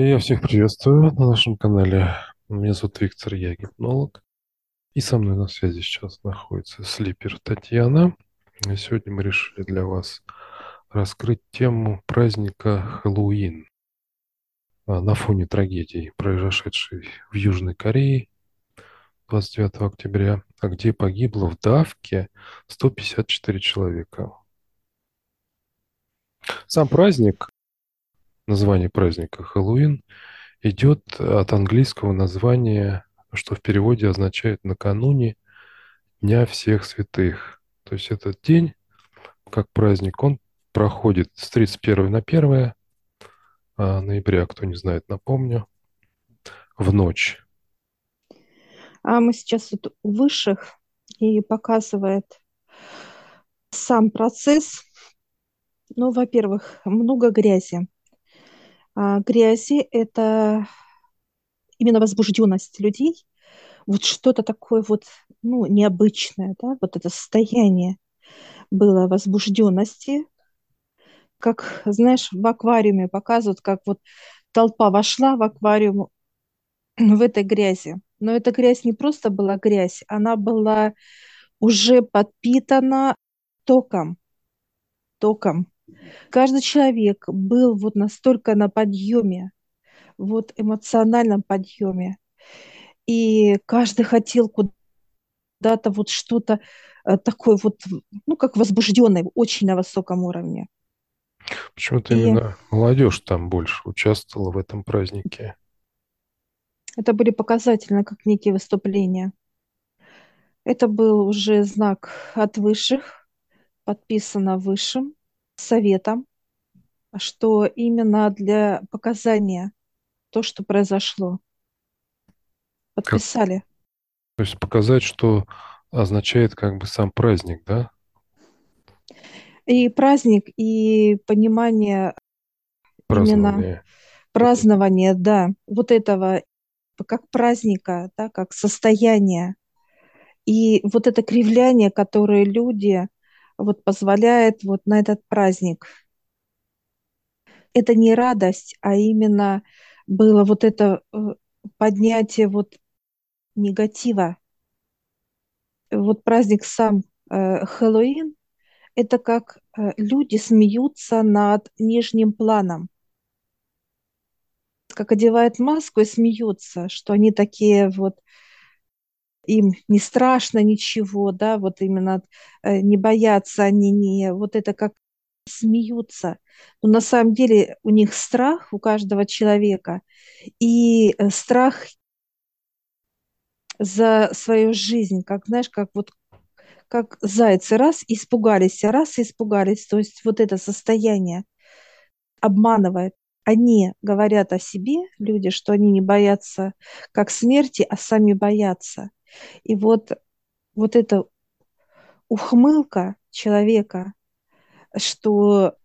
Я всех приветствую на нашем канале. Меня зовут Виктор, я гипнолог. И со мной на связи сейчас находится Слипер Татьяна. И сегодня мы решили для вас раскрыть тему праздника Хэллоуин а, на фоне трагедии, произошедшей в Южной Корее 29 октября, а где погибло в давке 154 человека. Сам праздник, название праздника Хэллоуин – идет от английского названия, что в переводе означает «накануне Дня всех святых». То есть этот день, как праздник, он проходит с 31 на 1 а, ноября, кто не знает, напомню, в ночь. А мы сейчас вот у высших и показывает сам процесс. Ну, во-первых, много грязи. А, грязи – это именно возбужденность людей, вот что-то такое вот, ну, необычное, да, вот это состояние было возбужденности, как, знаешь, в аквариуме показывают, как вот толпа вошла в аквариум в этой грязи. Но эта грязь не просто была грязь, она была уже подпитана током, током. Каждый человек был вот настолько на подъеме, вот эмоциональном подъеме. И каждый хотел куда-то вот что-то э, такое вот, ну, как возбужденное, очень на высоком уровне. Почему-то И именно молодежь там больше участвовала в этом празднике. Это были показательно, как некие выступления. Это был уже знак от высших, подписано высшим советом, что именно для показания то, что произошло. Подписали. То есть показать, что означает как бы сам праздник, да? И праздник, и понимание празднование. именно празднования, да, вот этого как праздника, да, как состояние. И вот это кривляние, которое люди вот позволяет вот на этот праздник. Это не радость, а именно было вот это э, поднятие вот негатива. Вот праздник сам э, Хэллоуин, это как э, люди смеются над нижним планом. Как одевают маску и смеются, что они такие вот им не страшно ничего, да, вот именно э, не боятся они, не, вот это как смеются. Но на самом деле у них страх у каждого человека, и э, страх за свою жизнь, как, знаешь, как вот как зайцы раз испугались, а раз испугались. То есть вот это состояние обманывает. Они говорят о себе, люди, что они не боятся как смерти, а сами боятся. И вот, вот эта ухмылка человека, что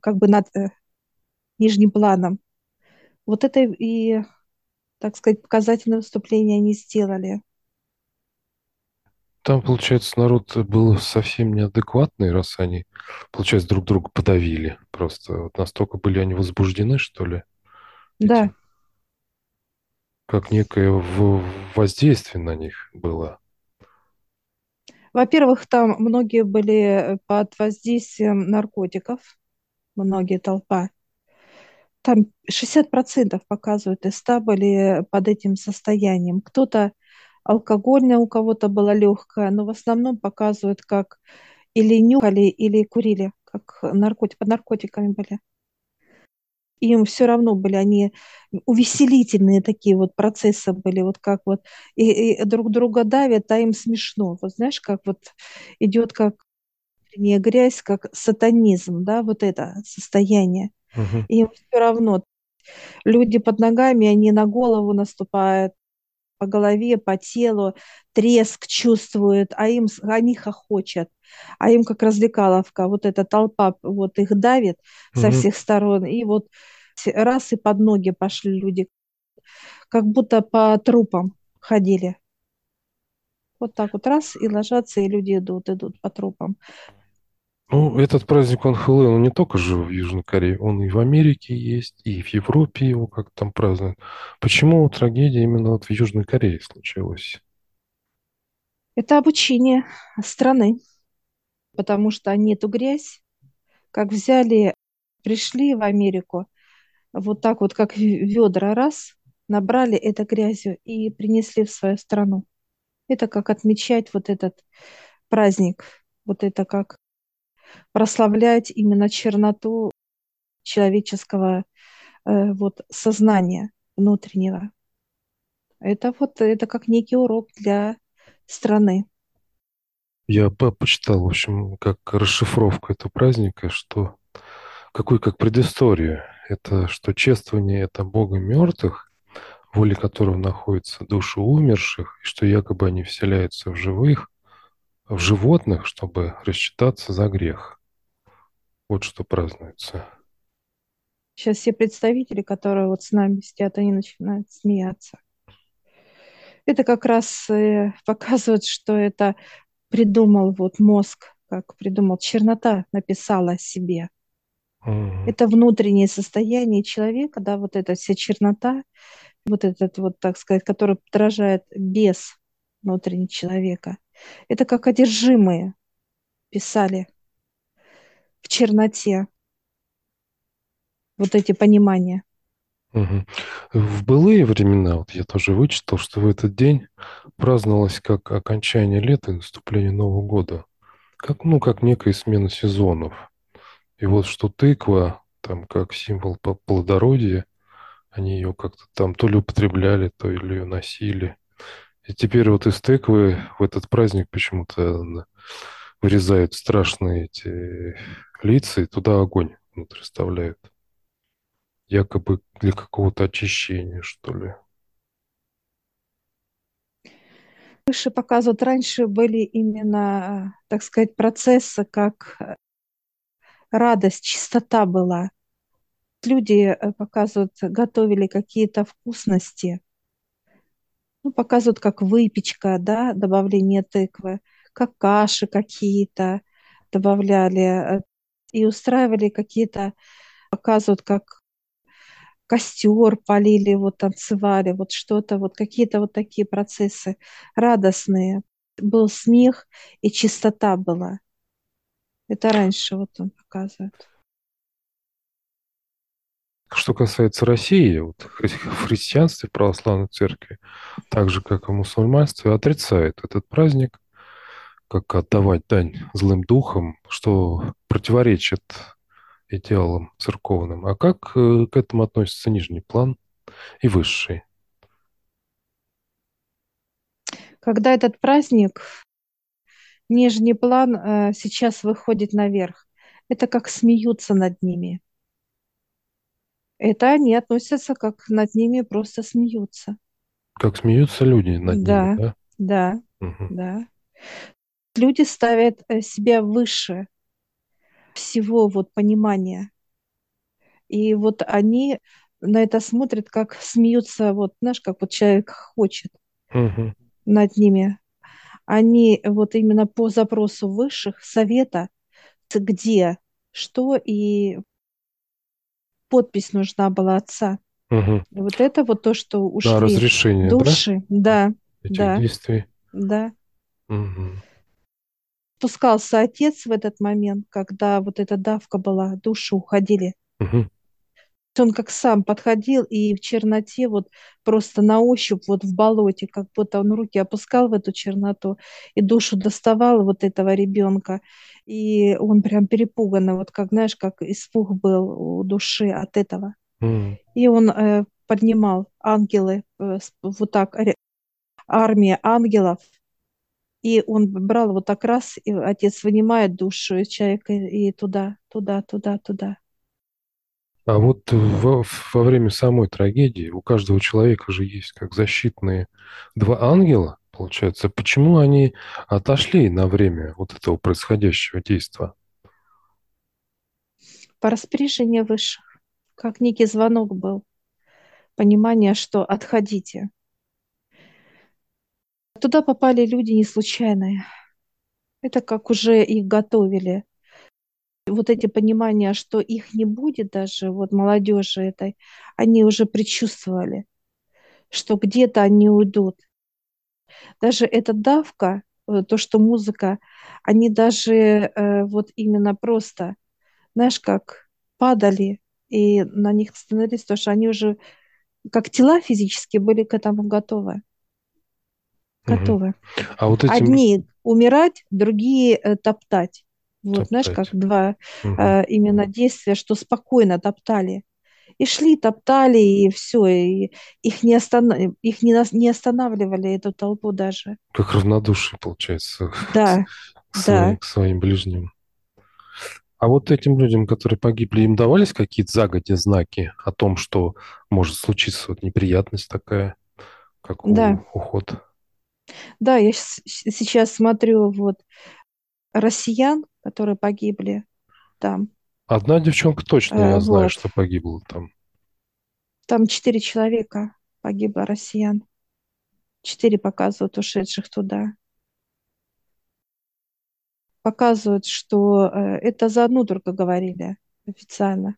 как бы над э, нижним планом, вот это и, так сказать, показательное выступление они сделали. Там, получается, народ был совсем неадекватный, раз они, получается, друг друга подавили. Просто вот настолько были они возбуждены, что ли? Да. Как некое воздействие на них было? Во-первых, там многие были под воздействием наркотиков, многие толпа. Там 60% показывают, из 100 были под этим состоянием. Кто-то алкогольное, у кого-то было легкое, но в основном показывают, как или нюхали, или курили, как наркотик, под наркотиками были им все равно были они увеселительные такие вот процессы были, вот как вот и, и друг друга давят, а им смешно. Вот знаешь, как вот идет как не грязь, как сатанизм, да, вот это состояние. Угу. Им все равно. Люди под ногами, они на голову наступают, по голове, по телу, треск чувствуют, а им, они хохочут, а им как развлекаловка, вот эта толпа вот их давит mm-hmm. со всех сторон, и вот раз и под ноги пошли люди, как будто по трупам ходили. Вот так вот раз и ложатся, и люди идут, идут по трупам. Ну, этот праздник, он Хэллоуин, он не только же в Южной Корее, он и в Америке есть, и в Европе его как там празднуют. Почему трагедия именно вот в Южной Корее случилась? Это обучение страны, потому что они эту грязь, как взяли, пришли в Америку, вот так вот, как ведра раз, набрали это грязью и принесли в свою страну. Это как отмечать вот этот праздник, вот это как прославлять именно черноту человеческого э, вот сознания внутреннего. Это вот это как некий урок для страны. Я по- почитал, в общем, как расшифровка этого праздника, что какую как предысторию. Это что чествование это Бога мертвых, в воле которого находятся души умерших, и что якобы они вселяются в живых, в животных, чтобы рассчитаться за грех. Вот что празднуется. Сейчас все представители, которые вот с нами сидят, они начинают смеяться. Это как раз э, показывает, что это придумал вот мозг, как придумал, чернота написала о себе. Мгм. Это внутреннее состояние человека, да, вот эта вся чернота, вот этот вот, так сказать, который отражает бес внутреннего человека. Это как одержимые писали в черноте вот эти понимания. Мгм. В былые времена, вот я тоже вычитал, что в этот день праздновалось как окончание лета и наступление Нового года. Как, ну, как некая смена сезонов. И вот что тыква, там, как символ плодородия, они ее как-то там то ли употребляли, то ли ее носили. И теперь вот из тыквы в этот праздник почему-то вырезают страшные эти лица и туда огонь внутрь вставляют. Якобы для какого-то очищения, что ли. Выше показывают, раньше были именно, так сказать, процессы, как э, радость, чистота была. Люди э, показывают, готовили какие-то вкусности, ну, показывают, как выпечка, да, добавление тыквы, как каши какие-то добавляли, э, и устраивали какие-то, показывают, как костер полили, вот танцевали, вот что-то, вот какие-то вот такие процессы радостные. Был смех и чистота была. Это раньше вот он показывает. Что касается России, вот в христианстве, в православной церкви, так же, как и в мусульманстве, отрицают этот праздник, как отдавать дань злым духам, что противоречит идеалам церковным. А как э, к этому относится нижний план и высший? Когда этот праздник, нижний план э, сейчас выходит наверх, это как смеются над ними. Это они относятся, как над ними просто смеются. Как смеются люди над ними, Да, да? да, Мгм. да. Люди ставят э, себя выше всего вот понимания. И вот они на это смотрят, как смеются, вот, знаешь, как вот человек хочет Мгм. над ними. Они вот именно по запросу высших совета, где, что, и подпись нужна была отца. И вот это вот то, что ушли разрешение, да, души, да, этих да, действий? да. Мгм. Спускался отец в этот момент, когда вот эта давка была, души уходили. Мгм. Он как сам подходил и в черноте вот просто на ощупь вот в болоте, как будто он руки опускал в эту черноту и душу доставал вот этого ребенка. И он прям перепуганный, вот как, знаешь, как испуг был у души от этого. М. И он э, поднимал ангелы, э, вот так, армия ангелов, и он брал вот так раз, и отец вынимает душу человека и туда, туда, туда, туда. А вот во, во время самой трагедии у каждого человека же есть как защитные два ангела, получается. Почему они отошли на время вот этого происходящего действия? По распоряжению высших, как некий звонок был, понимание, что отходите. Туда попали люди не случайные. Это как уже их готовили. Вот эти понимания, что их не будет даже, вот молодежи этой, они уже предчувствовали, что где-то они уйдут. Даже эта давка, э, то, что музыка, они даже э, вот именно просто, знаешь, как падали, и на них становились, потому что они уже как тела физически были к этому готовы. Готовы. А вот этим Одни умирать, другие э, топтать. Вот, знаешь, как топтать. два Мгм. э, именно действия, что спокойно топтали. И шли, топтали, и все, и их не, остан... их не, не останавливали, эту толпу даже. Как равнодушие, получается, Да, к своим, да. к своим ближним. А вот этим людям, которые погибли, им давались какие-то загодя знаки о том, что может случиться вот неприятность такая, как Да, уход? да, я сейчас смотрю вот россиян, которые погибли там. Одна девчонка точно, Э, я знаю, вот. что погибла там. Там четыре человека погибло россиян. Четыре показывают ушедших туда. Показывают, что э, это за одну только говорили официально.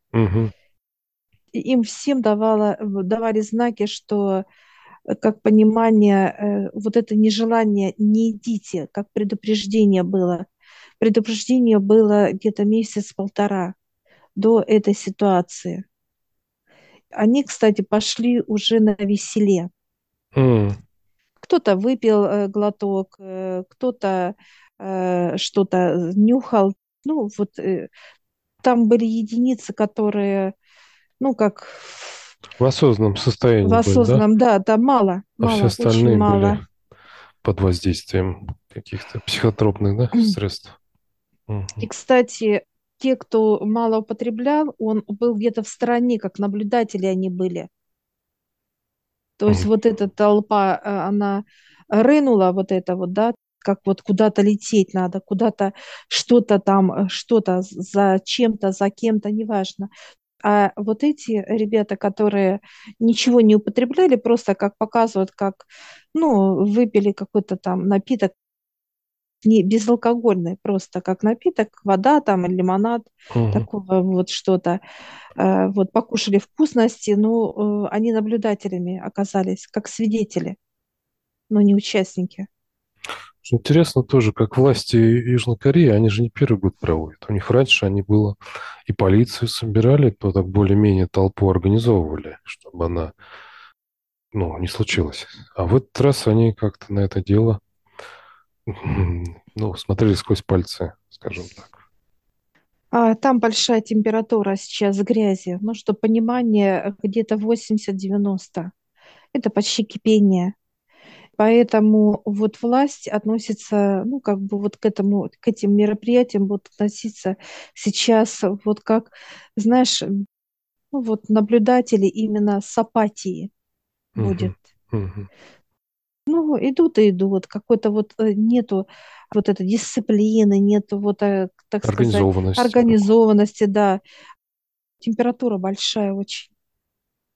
И им всем давало, давали знаки, что э, как понимание, э, вот это нежелание «не идите», как предупреждение было. Предупреждение было где-то месяц-полтора до этой ситуации. Они, кстати, пошли уже на веселе. М. Кто-то выпил э, глоток, э, кто-то э, что-то нюхал. Ну, вот там были единицы, которые, ну, как В осознанном в состоянии были, да? осознанном, да, да, мало, А все мало, очень остальные были мало. под воздействием каких-то психотропных, да, средств? Мгм. И, кстати, те, кто мало употреблял, он был где-то в стороне, как наблюдатели они были. То есть вот эта толпа, э, она рынула вот это вот, да, как вот куда-то лететь надо, куда-то что-то там, э, что-то за чем-то, за кем-то, неважно. А вот эти ребята, которые ничего не употребляли, просто как показывают, как, ну, выпили какой-то там напиток, не безалкогольный, просто как напиток, вода там, или лимонад, Мгм. такого вот что-то, э, вот покушали вкусности, но э, они наблюдателями оказались, как свидетели, но не участники. Интересно тоже, как власти Южной Кореи, они же не первый год проводят. У них раньше они было и полицию собирали, то так более-менее толпу организовывали, чтобы она, ну, не случилась. А в этот раз они как-то на это дело, ну, смотрели сквозь пальцы, скажем так. А там большая температура сейчас грязи, ну, что понимание где-то 80-90. Это почти кипение. Поэтому вот власть относится, ну, как бы вот к этому, к этим мероприятиям будут относиться сейчас вот как, знаешь, ну, вот наблюдатели именно с апатией будет. Мгм. Мгм. Ну, идут и идут, какой-то вот э, нету вот этой дисциплины, нету вот, э, так сказать, Организованности. организованности, да. Температура большая очень,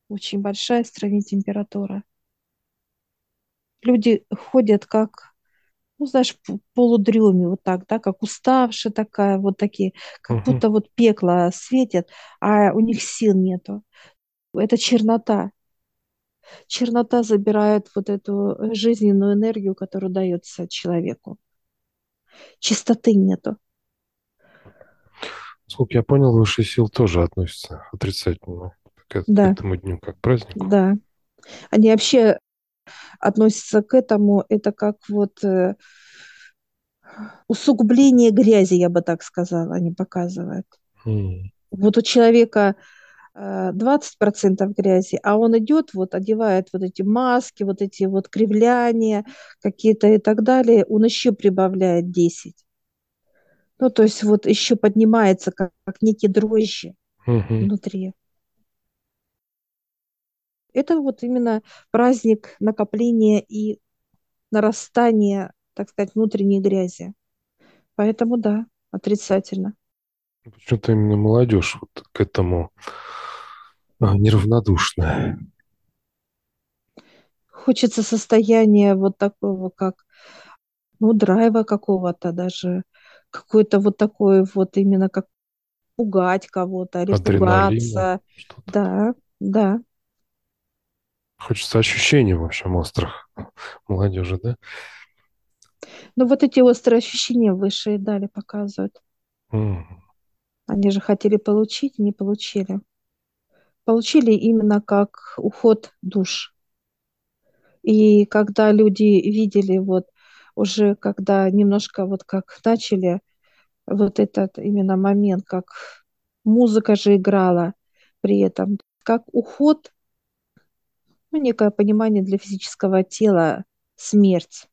очень большая в стране температура. Люди ходят как ну, знаешь, полудреме вот так, да, как уставшие такая, вот такие, как Мгм. будто вот пекло светит, а у них сил нету. Это чернота. Чернота забирает вот эту э, жизненную энергию, которая дается человеку. Чистоты нету. Сколько я понял, высшие силы тоже относятся отрицательно к, к Да, этому дню, как к празднику. да. Они вообще относятся к этому, это как вот э, усугубление грязи, я бы так сказала, они показывают. М. Вот у человека 20% грязи, а он идет, вот одевает вот эти маски, вот эти вот кривляния какие-то и так далее, он еще прибавляет 10. Ну, то есть вот еще поднимается как, как некие дрожжи Мгм. внутри. Это вот именно праздник накопления и нарастания, так сказать, внутренней грязи. Поэтому да, отрицательно. Почему-то именно молодежь вот к этому неравнодушна. Хочется состояния вот такого, как, ну, драйва какого-то даже, какой-то вот такой вот именно как пугать кого-то что-то. Да, да. Хочется ощущений, в общем, острых молодежи, да? Но вот эти острые ощущения высшие дали, показывают. М. Они же хотели получить, не получили. Получили именно как уход душ. И когда люди видели вот уже, когда немножко вот как начали вот этот именно момент, как музыка же играла при этом, как уход, ну, некое понимание для физического тела, смерть.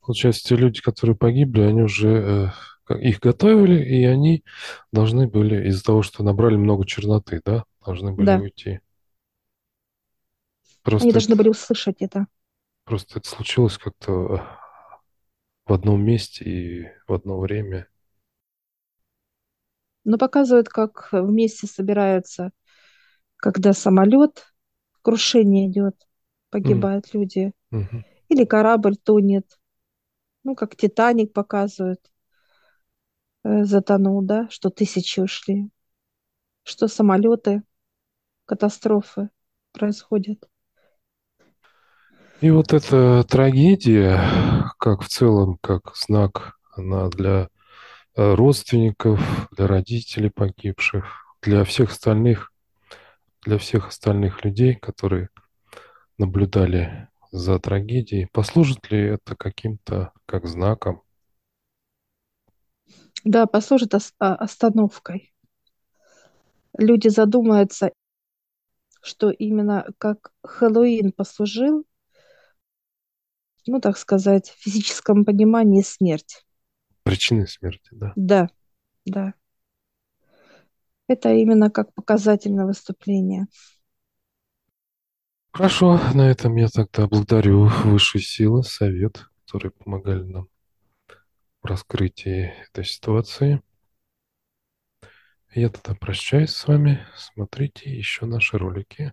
Получается, те люди, которые погибли, они уже э, их готовили, и они должны были, из-за того, что набрали много черноты, да, должны были Да, уйти. они Просто должны это, были услышать это. просто это случилось как-то э, в одном месте и в одно время. Но показывают, как вместе собираются, когда самолет, крушение идет, М, погибают люди, мгм. или корабль тонет, ну, как Титаник показывают, э, затонул, да, что тысячи ушли, что самолеты, катастрофы происходят. И вот эта трагедия, как в целом, как знак, она для э, родственников, для родителей погибших, для всех остальных, для всех остальных людей, которые наблюдали за трагедией, послужит ли это каким-то как знаком? Да, послужит ос- а, остановкой. Люди задумаются, что именно как Хэллоуин послужил, ну, так сказать, в физическом понимании смерть. Причиной смерти, да. Да, да. Это именно как показательное выступление. Хорошо, на этом я тогда благодарю высшие силы, совет, которые помогали нам в раскрытии этой ситуации. Я тогда прощаюсь с вами. Смотрите еще наши ролики.